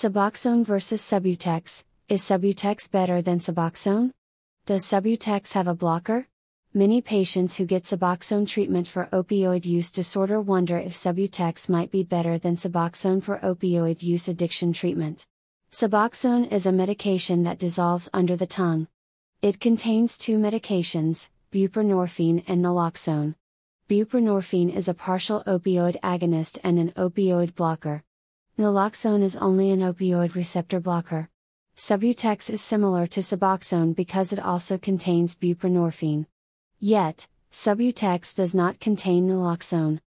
Suboxone versus Subutex Is Subutex better than Suboxone? Does Subutex have a blocker? Many patients who get Suboxone treatment for opioid use disorder wonder if Subutex might be better than Suboxone for opioid use addiction treatment. Suboxone is a medication that dissolves under the tongue. It contains two medications, buprenorphine and naloxone. Buprenorphine is a partial opioid agonist and an opioid blocker. Naloxone is only an opioid receptor blocker. Subutex is similar to Suboxone because it also contains buprenorphine. Yet, Subutex does not contain naloxone.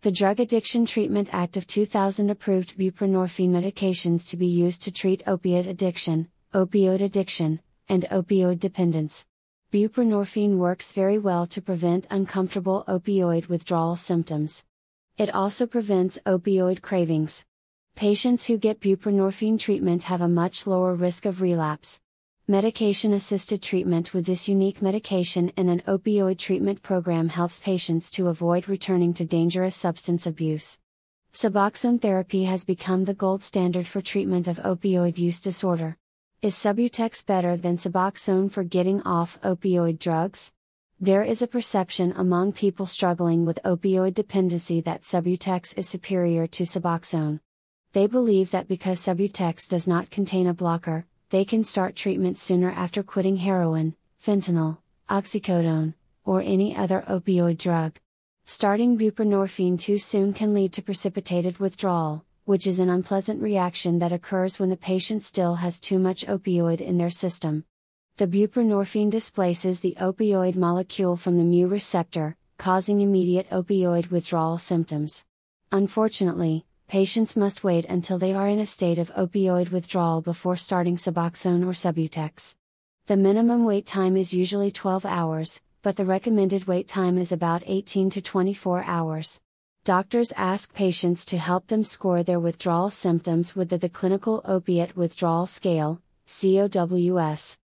The Drug Addiction Treatment Act of 2000 approved buprenorphine medications to be used to treat opiate addiction, opioid addiction, and opioid dependence. Buprenorphine works very well to prevent uncomfortable opioid withdrawal symptoms. It also prevents opioid cravings. Patients who get buprenorphine treatment have a much lower risk of relapse. Medication assisted treatment with this unique medication in an opioid treatment program helps patients to avoid returning to dangerous substance abuse. Suboxone therapy has become the gold standard for treatment of opioid use disorder. Is Subutex better than Suboxone for getting off opioid drugs? There is a perception among people struggling with opioid dependency that Subutex is superior to Suboxone. They believe that because Subutex does not contain a blocker, they can start treatment sooner after quitting heroin, fentanyl, oxycodone, or any other opioid drug. Starting buprenorphine too soon can lead to precipitated withdrawal, which is an unpleasant reaction that occurs when the patient still has too much opioid in their system. The buprenorphine displaces the opioid molecule from the mu receptor, causing immediate opioid withdrawal symptoms. Unfortunately, patients must wait until they are in a state of opioid withdrawal before starting Suboxone or Subutex. The minimum wait time is usually 12 hours, but the recommended wait time is about 18 to 24 hours. Doctors ask patients to help them score their withdrawal symptoms with the, the Clinical Opiate Withdrawal Scale, COWS.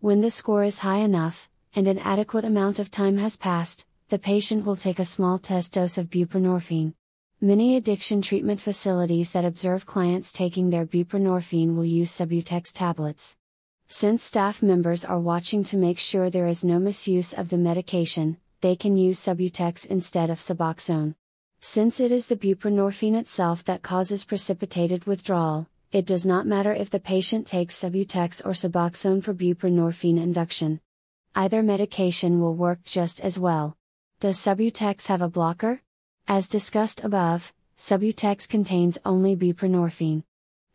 When the score is high enough, and an adequate amount of time has passed, the patient will take a small test dose of buprenorphine. Many addiction treatment facilities that observe clients taking their buprenorphine will use Subutex tablets. Since staff members are watching to make sure there is no misuse of the medication, they can use Subutex instead of Suboxone. Since it is the buprenorphine itself that causes precipitated withdrawal, it does not matter if the patient takes Subutex or Suboxone for buprenorphine induction. Either medication will work just as well. Does Subutex have a blocker? As discussed above, Subutex contains only buprenorphine.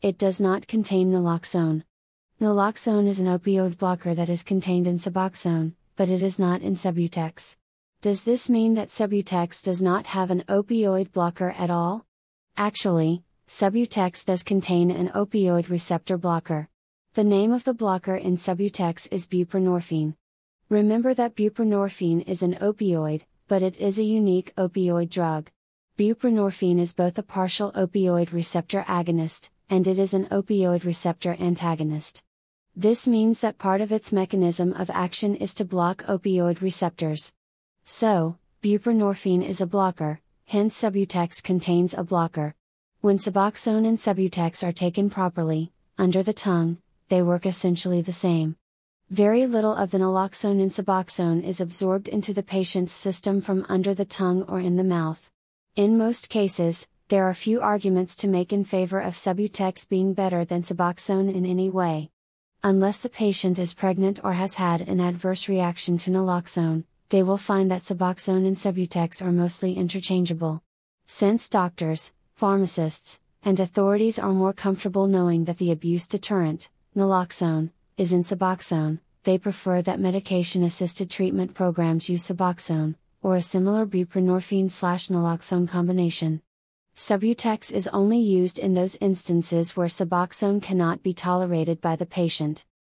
It does not contain naloxone. Naloxone is an opioid blocker that is contained in Suboxone, but it is not in Subutex. Does this mean that Subutex does not have an opioid blocker at all? Actually, Subutex does contain an opioid receptor blocker. The name of the blocker in Subutex is buprenorphine. Remember that buprenorphine is an opioid, but it is a unique opioid drug. Buprenorphine is both a partial opioid receptor agonist, and it is an opioid receptor antagonist. This means that part of its mechanism of action is to block opioid receptors. So, buprenorphine is a blocker, hence Subutex contains a blocker. When Suboxone and Subutex are taken properly, under the tongue, they work essentially the same. Very little of the naloxone and Suboxone is absorbed into the patient's system from under the tongue or in the mouth. In most cases, there are few arguments to make in favor of Subutex being better than Suboxone in any way. Unless the patient is pregnant or has had an adverse reaction to naloxone, they will find that Suboxone and Subutex are mostly interchangeable. Since doctors, pharmacists, and authorities are more comfortable knowing that the abuse deterrent, naloxone, is in Suboxone, they prefer that medication assisted treatment programs use Suboxone, or a similar buprenorphine slash naloxone combination. Subutex is only used in those instances where Suboxone cannot be tolerated by the patient.